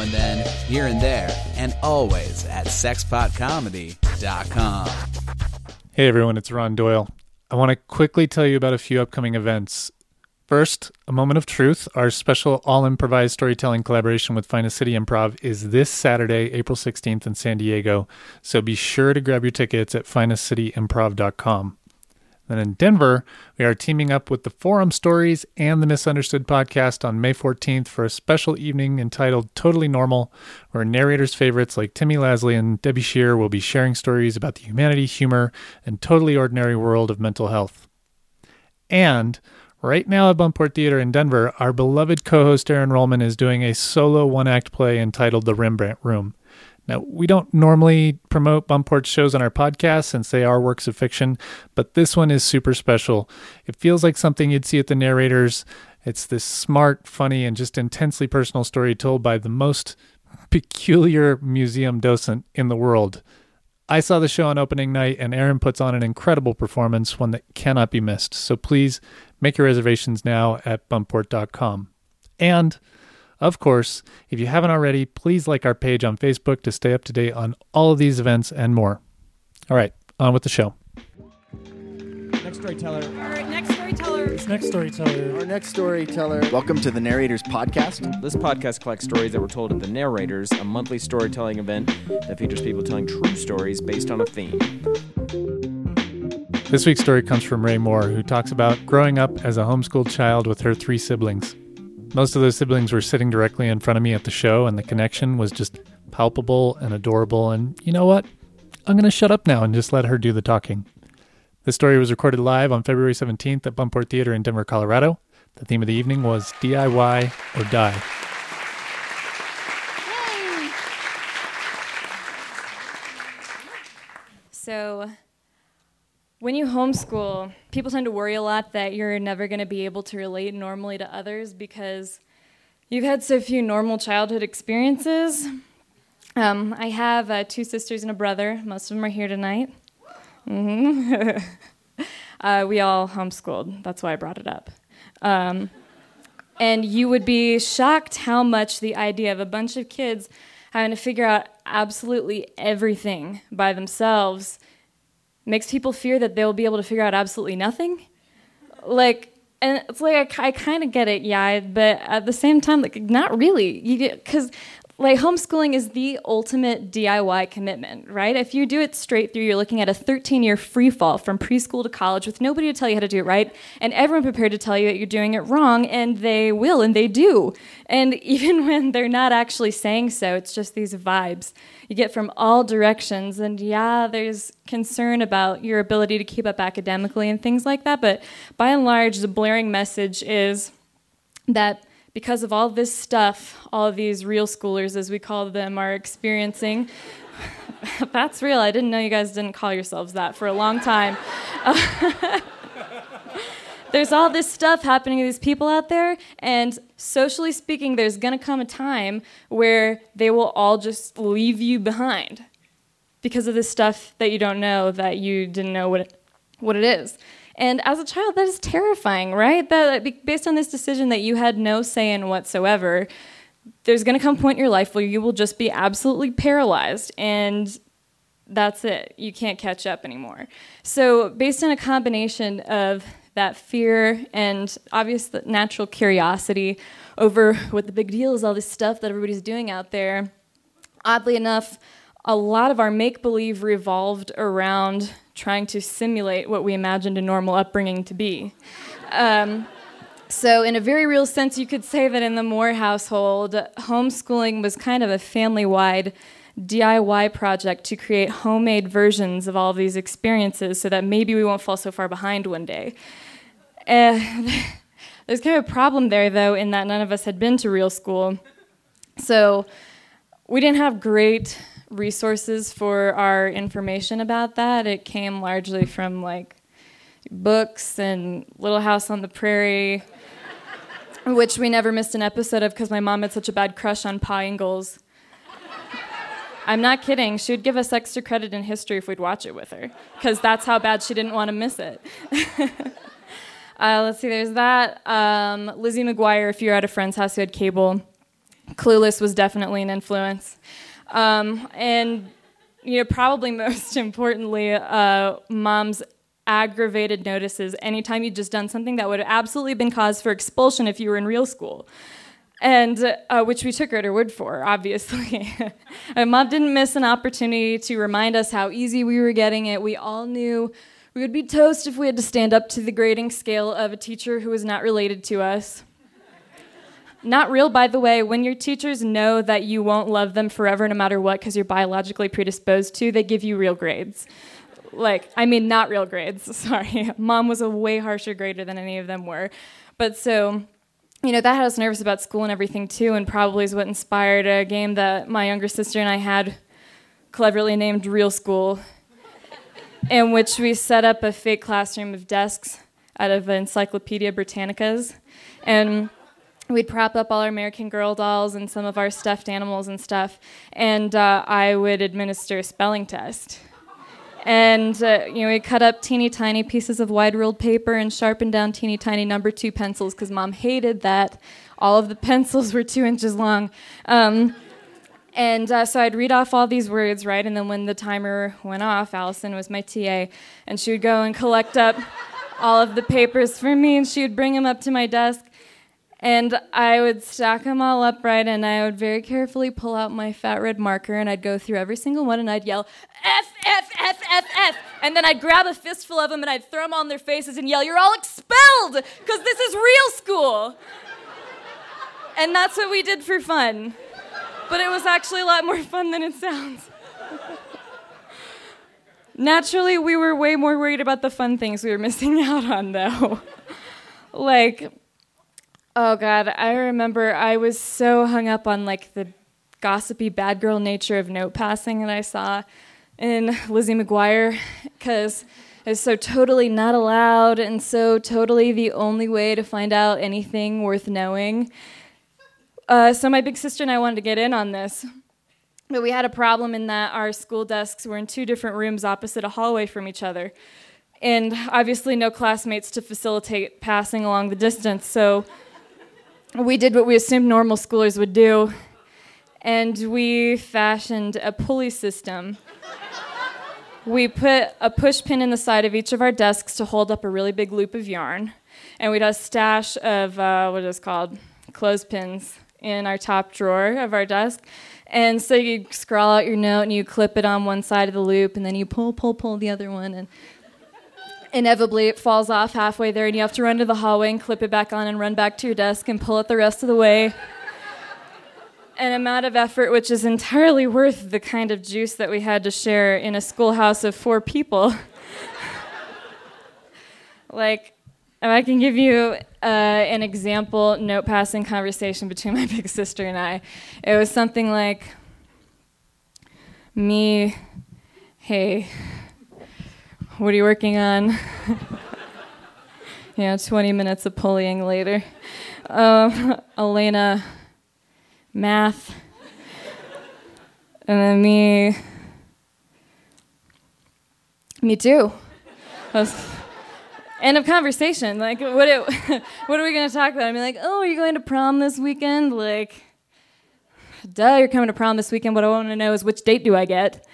and then, here and there, and always at sexpotcomedy.com. Hey everyone, it's Ron Doyle. I want to quickly tell you about a few upcoming events. First, A Moment of Truth, our special all improvised storytelling collaboration with Finest City Improv, is this Saturday, April 16th in San Diego. So be sure to grab your tickets at finestcityimprov.com. Then in Denver, we are teaming up with the Forum Stories and the Misunderstood podcast on May 14th for a special evening entitled Totally Normal, where narrators' favorites like Timmy Lasley and Debbie Shear will be sharing stories about the humanity, humor, and totally ordinary world of mental health. And right now at Buntport Theater in Denver, our beloved co host Erin Rollman is doing a solo one act play entitled The Rembrandt Room. Now, we don't normally promote Buntport shows on our podcast since they are works of fiction, but this one is super special. It feels like something you'd see at the narrators. It's this smart, funny, and just intensely personal story told by the most peculiar museum docent in the world. I saw the show on opening night, and Erin puts on an incredible performance, one that cannot be missed. So please make your reservations now at buntport.com. And of course, if you haven't already, please like our page on Facebook to stay up to date on all of these events and more. All right, on with the show. Next storyteller. All right, next storyteller. Next storyteller. Our next storyteller. Welcome to the Narrators Podcast. This podcast collects stories that were told at the Narrators, a monthly storytelling event that features people telling true stories based on a theme. This week's story comes from Rae Moore, who talks about growing up as a homeschooled child with her three siblings. Most of those siblings were sitting directly in front of me at the show, and the connection was just palpable and adorable. And you know what? I'm going to shut up now and just let her do the talking. This story was recorded live on February 17th at Buntport Theater in Denver, Colorado. The theme of the evening was DIY or Die. So, when you homeschool, people tend to worry a lot that you're never going to be able to relate normally to others because you've had so few normal childhood experiences. Um, I have uh, two sisters and a brother. Most of them are here tonight. hmm uh, we all homeschooled. That's why I brought it up. Um, and you would be shocked how much the idea of a bunch of kids having to figure out absolutely everything by themselves makes people fear that they'll be able to figure out absolutely nothing. Like, and it's like I, I kind of get it, yeah, but at the same time, like, not really. Because like homeschooling is the ultimate DIY commitment, right? If you do it straight through, you're looking at a 13 year free fall from preschool to college with nobody to tell you how to do it right, and everyone prepared to tell you that you're doing it wrong, and they will, and they do. And even when they're not actually saying so, it's just these vibes you get from all directions. And yeah, there's concern about your ability to keep up academically and things like that, but by and large, the blaring message is that because of all this stuff, all these real schoolers, as we call them, are experiencing. That's real. I didn't know you guys didn't call yourselves that for a long time. there's all this stuff happening to these people out there, and socially speaking, there's gonna come a time where they will all just leave you behind because of this stuff that you don't know that you didn't know what it, what it is. And as a child, that is terrifying, right? That based on this decision that you had no say in whatsoever, there's going to come a point in your life where you will just be absolutely paralyzed and that's it. You can't catch up anymore. So, based on a combination of that fear and obvious natural curiosity over what the big deal is, all this stuff that everybody's doing out there, oddly enough, a lot of our make believe revolved around trying to simulate what we imagined a normal upbringing to be. Um, so, in a very real sense, you could say that in the Moore household, homeschooling was kind of a family wide DIY project to create homemade versions of all of these experiences so that maybe we won't fall so far behind one day. Uh, there's kind of a problem there, though, in that none of us had been to real school. So, we didn't have great resources for our information about that. It came largely from like books and Little House on the Prairie, which we never missed an episode of because my mom had such a bad crush on Pa Ingalls. I'm not kidding. She would give us extra credit in history if we'd watch it with her, because that's how bad she didn't want to miss it. uh, let's see, there's that. Um, Lizzie McGuire, if you're at a friend's house who had cable, Clueless was definitely an influence. Um, and, you know, probably most importantly, uh, mom's aggravated notices anytime you'd just done something that would have absolutely been cause for expulsion if you were in real school. And uh, which we took her at her word for, obviously. and mom didn't miss an opportunity to remind us how easy we were getting it. We all knew we would be toast if we had to stand up to the grading scale of a teacher who was not related to us. Not real, by the way. When your teachers know that you won't love them forever no matter what because you're biologically predisposed to, they give you real grades. Like, I mean, not real grades, sorry. Mom was a way harsher grader than any of them were. But so, you know, that had us nervous about school and everything too, and probably is what inspired a game that my younger sister and I had cleverly named Real School, in which we set up a fake classroom of desks out of Encyclopedia Britannicas. And we'd prop up all our American Girl dolls and some of our stuffed animals and stuff, and uh, I would administer a spelling test. And uh, you know, we cut up teeny tiny pieces of wide ruled paper and sharpened down teeny tiny number two pencils because mom hated that all of the pencils were two inches long. Um, and uh, so I'd read off all these words, right? And then when the timer went off, Allison was my TA, and she would go and collect up all of the papers for me, and she would bring them up to my desk. And I would stack them all upright, and I would very carefully pull out my fat red marker, and I'd go through every single one, and I'd yell, F, F, F, F, F. And then I'd grab a fistful of them, and I'd throw them on their faces and yell, You're all expelled, because this is real school. And that's what we did for fun. But it was actually a lot more fun than it sounds. Naturally, we were way more worried about the fun things we were missing out on, though. like, Oh God, I remember I was so hung up on like the gossipy bad girl nature of note passing that I saw in Lizzie McGuire because it's so totally not allowed and so totally the only way to find out anything worth knowing. Uh, so my big sister and I wanted to get in on this. But we had a problem in that our school desks were in two different rooms opposite a hallway from each other. And obviously, no classmates to facilitate passing along the distance. So we did what we assumed normal schoolers would do, and we fashioned a pulley system. we put a push pin in the side of each of our desks to hold up a really big loop of yarn, and we'd have a stash of uh, what is called clothespins in our top drawer of our desk. And so you scrawl out your note and you clip it on one side of the loop, and then you pull, pull, pull the other one, and inevitably it falls off halfway there and you have to run to the hallway and clip it back on and run back to your desk and pull it the rest of the way. An amount of effort which is entirely worth the kind of juice that we had to share in a schoolhouse of four people. Like i can give you uh, an example note passing conversation between my big sister and i it was something like me hey what are you working on? know, 20 minutes of pulleying later. Um, Elena, math. And then me, me too. End of conversation. Like, what, it, what are we going to talk about? I mean, like, oh, are you going to prom this weekend? Like, duh, you're coming to prom this weekend. What I want to know is which date do I get?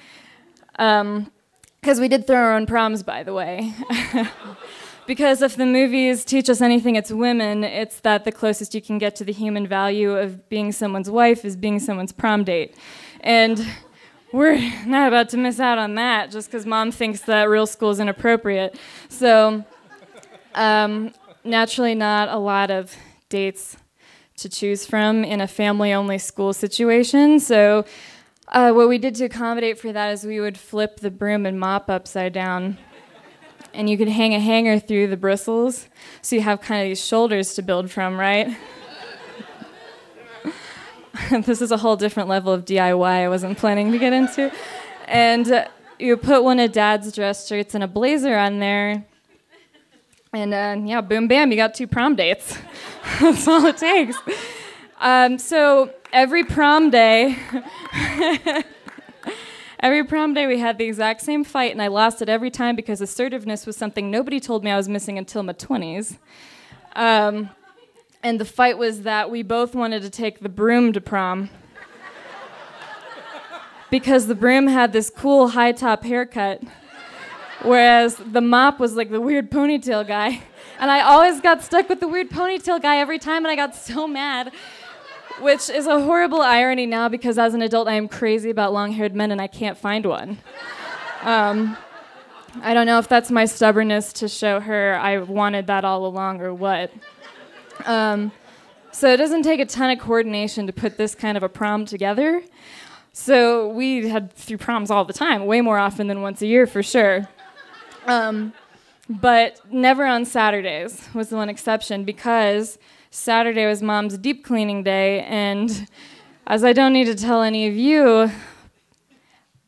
Um, because we did throw our own proms, by the way. because if the movies teach us anything, it's women, it's that the closest you can get to the human value of being someone's wife is being someone's prom date. And we're not about to miss out on that just because mom thinks that real school is inappropriate. So, um, naturally, not a lot of dates to choose from in a family only school situation. So, uh, what we did to accommodate for that is we would flip the broom and mop upside down. And you could hang a hanger through the bristles so you have kind of these shoulders to build from, right? this is a whole different level of DIY I wasn't planning to get into. And uh, you put one of dad's dress shirts and a blazer on there. And uh, yeah, boom, bam, you got two prom dates. That's all it takes. Um, so every prom day, every prom day we had the exact same fight, and I lost it every time because assertiveness was something nobody told me I was missing until my 20s. Um, And the fight was that we both wanted to take the broom to prom. because the broom had this cool high top haircut, whereas the mop was like the weird ponytail guy. And I always got stuck with the weird ponytail guy every time, and I got so mad. Which is a horrible irony now because as an adult, I am crazy about long haired men and I can't find one. Um, I don't know if that's my stubbornness to show her I wanted that all along or what. Um, so it doesn't take a ton of coordination to put this kind of a prom together. So we had through proms all the time, way more often than once a year for sure. Um, but never on Saturdays was the one exception because Saturday was mom's deep cleaning day, and as I don't need to tell any of you,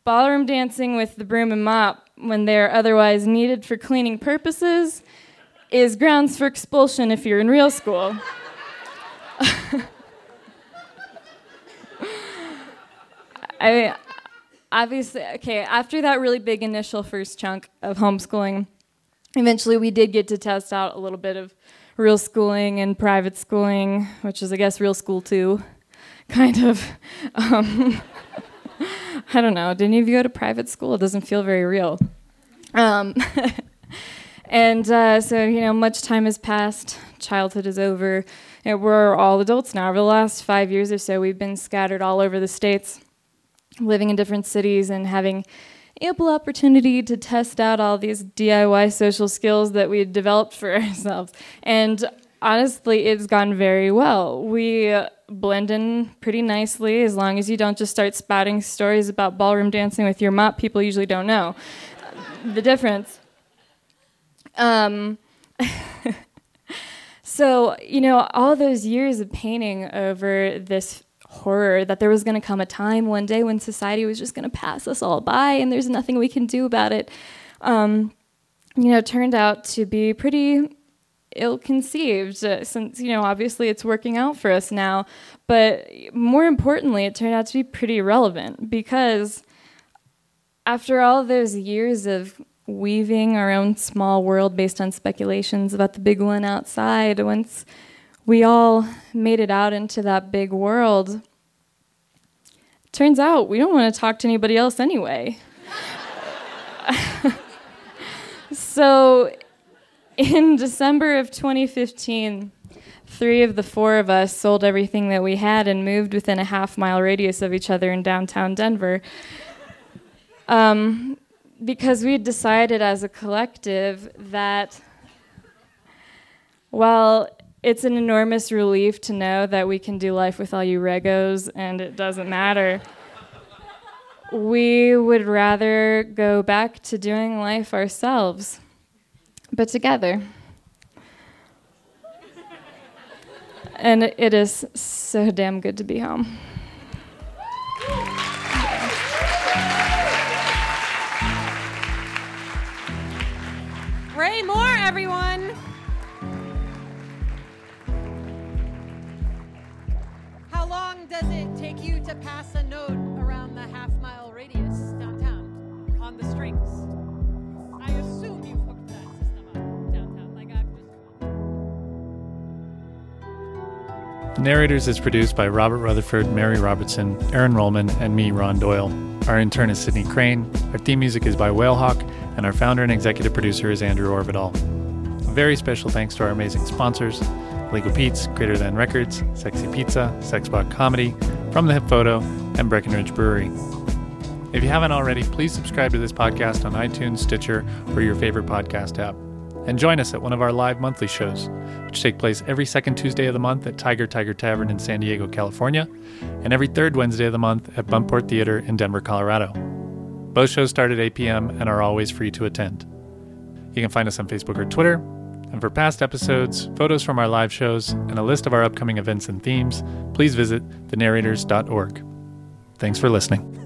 ballroom dancing with the broom and mop when they're otherwise needed for cleaning purposes is grounds for expulsion if you're in real school. I obviously okay, after that really big initial first chunk of homeschooling, eventually we did get to test out a little bit of real schooling and private schooling, which is, I guess, real school too, kind of. Um, I don't know. Did any of you go to private school? It doesn't feel very real. Um, and uh, so, you know, much time has passed. Childhood is over. And we're all adults now. Over the last five years or so, we've been scattered all over the states, living in different cities and having ample opportunity to test out all these DIY social skills that we had developed for ourselves. And honestly, it's gone very well. We blend in pretty nicely as long as you don't just start spouting stories about ballroom dancing with your mop. People usually don't know the difference. Um, so, you know, all those years of painting over this horror that there was going to come a time one day when society was just going to pass us all by and there's nothing we can do about it, um, you know, turned out to be pretty ill-conceived uh, since you know obviously it's working out for us now. But more importantly it turned out to be pretty relevant because after all those years of weaving our own small world based on speculations about the big one outside once we all made it out into that big world. Turns out we don't want to talk to anybody else anyway. so, in December of 2015, three of the four of us sold everything that we had and moved within a half mile radius of each other in downtown Denver. Um, because we decided as a collective that, well, it's an enormous relief to know that we can do life with all you regos and it doesn't matter. we would rather go back to doing life ourselves, but together. And it is so damn good to be home. Rae Moore, everyone. How long does it take you to pass a note around the half mile radius downtown on the strings? I assume you hooked that system up downtown. Like I've just. Narrators is produced by Robert Rutherford, Mary Robertson, Erin Rollman, and me, Ron Doyle. Our intern is Sydney Crane. Our theme music is by Whalehawk, and our founder and executive producer is Andrew Orvedahl. A very special thanks to our amazing sponsors Legal Pete's, Greater Than Records, Sexy Pizza, Sexpot Comedy, From the Hip Photo, and Breckenridge Brewery. If you haven't already, please subscribe to this podcast on iTunes, Stitcher, or your favorite podcast app. And join us at one of our live monthly shows, which take place every second Tuesday of the month at Tiger Tiger Tavern in San Diego, California, and every third Wednesday of the month at Buntport Theater in Denver, Colorado. Both shows start at 8 p.m. and are always free to attend. You can find us on Facebook or Twitter. And for past episodes, photos from our live shows, and a list of our upcoming events and themes, please visit thenarrators.org. Thanks for listening.